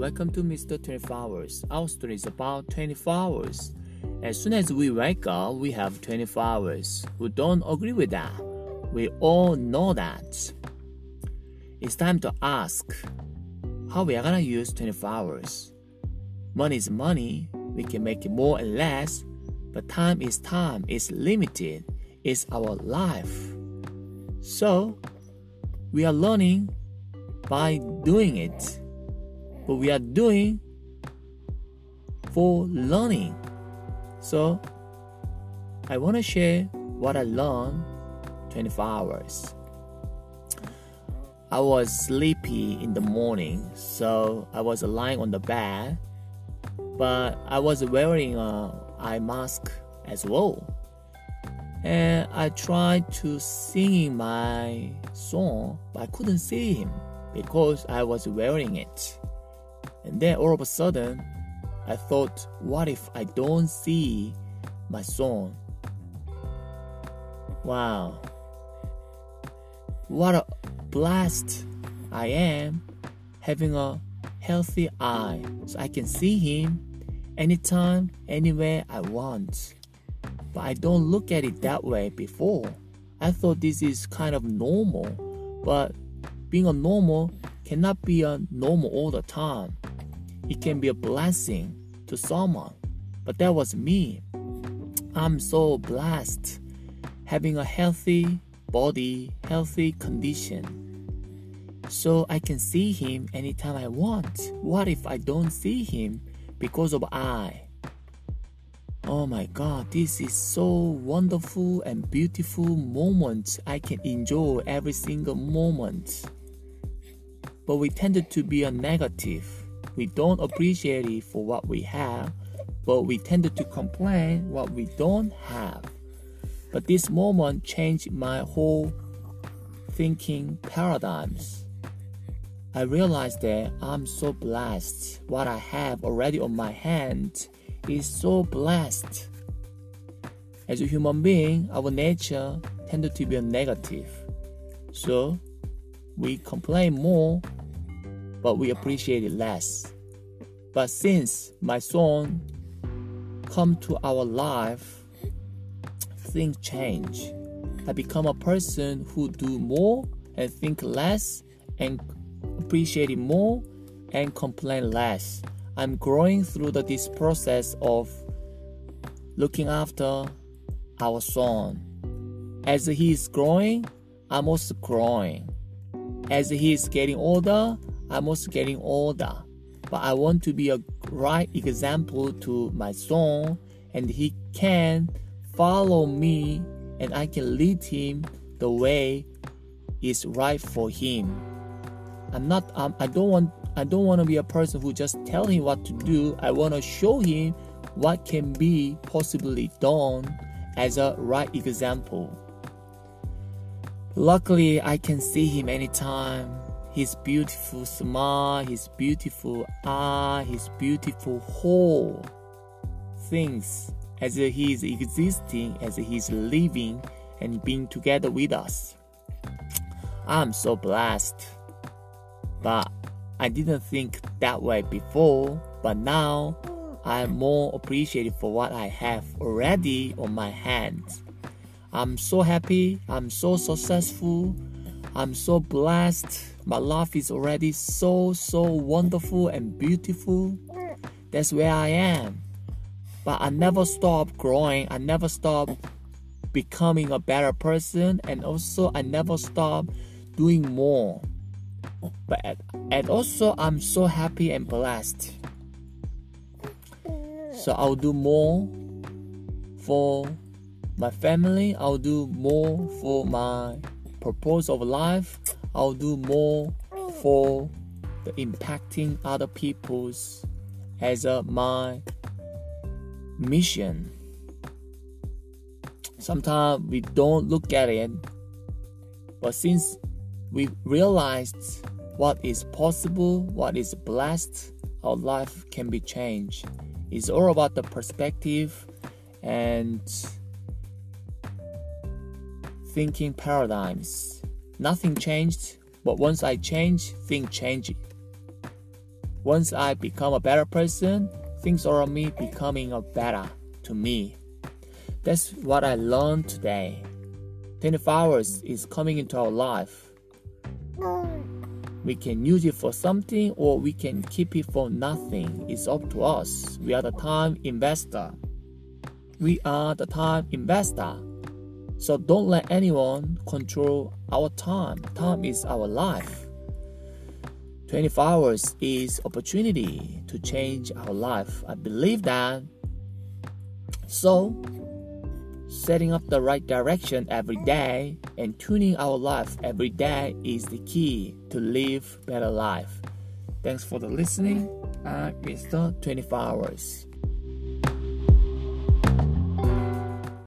welcome to Mr. 24 Hours. Our story is about 24 hours. As soon as we wake up, we have 24 hours. We don't agree with that? We all know that. It's time to ask how we are gonna use 24 hours. Money is money, we can make it more and less, but time is time, it's limited, it's our life. So, we are learning by doing it, but we are doing for learning. So, I want to share what I learned 24 hours. I was sleepy in the morning, so I was lying on the bed, but I was wearing a eye mask as well. And I tried to sing my song, but I couldn't see him because I was wearing it. And then all of a sudden, I thought, what if I don't see my son? Wow. What a blessed I am having a healthy eye so I can see him anytime, anywhere I want. But I don't look at it that way before. I thought this is kind of normal, but being a normal cannot be a normal all the time. It can be a blessing to someone, but that was me. I'm so blessed having a healthy body, healthy condition. So I can see him anytime I want. What if eye don't see him because of I? Oh my god, this is so wonderful and beautiful moment. I can enjoy every single moment. But we tended to be a negative. We don't appreciate it for what we have, but we tended to complain what we don't have. But this moment changed my whole thinking paradigms. I realized that I'm so blessed. What I have already on my hand is so blessed. As a human being, our nature tended to be negative. So we complain more, but we appreciate it less. But since my son come to our life, things change. I become a person who do more and think less and appreciate it more and complain less. I'm growing through the, this process of looking after our son. As he is growing, I'm also growing. As he is getting older, I'm also getting older. But I want to be a right example to my son, and he can follow me, and I can lead him the way is right for him. I'm not. Um, I don't want I don't want to be a person who just tell him what to do. I want to show him what can be possibly done as a right example. Luckily, I can see him anytime. His beautiful smile, his beautiful eye, his beautiful whole things as he is existing, as he is living and being together with us. I'm so blessed. But I didn't think that way before, but now I'm more appreciative for what I have already on my hands. I'm so happy, I'm so successful, I'm so blessed. My life is already so, so wonderful and beautiful. That's where I am. But I never stop growing, I never stop becoming a better person, and also I never stop doing more but and also I'm so happy and blessed. So I'll do more for my family. I'll do more for my purpose of life. I'll do more for the impacting other people's as a, my mission. Sometimes we don't look at it, but since we realized what is possible, what is blessed, our life can be changed. It's all about the perspective and thinking paradigms. Nothing changed, but once I change, things change. Once I become a better person, things around me becoming a better to me. That's what I learned today. 24 hours is coming into our life. We can use it for something or we can keep it for nothing. It's up to us. We are the time investor. We are the time investor. So don't let anyone control our time. Time is our life. 24 hours is opportunity to change our life. I believe that. So setting up the right direction every day and tuning our life every day is the key to live better life. Thanks for the listening. Uh, I'm Mr. 24 Hours.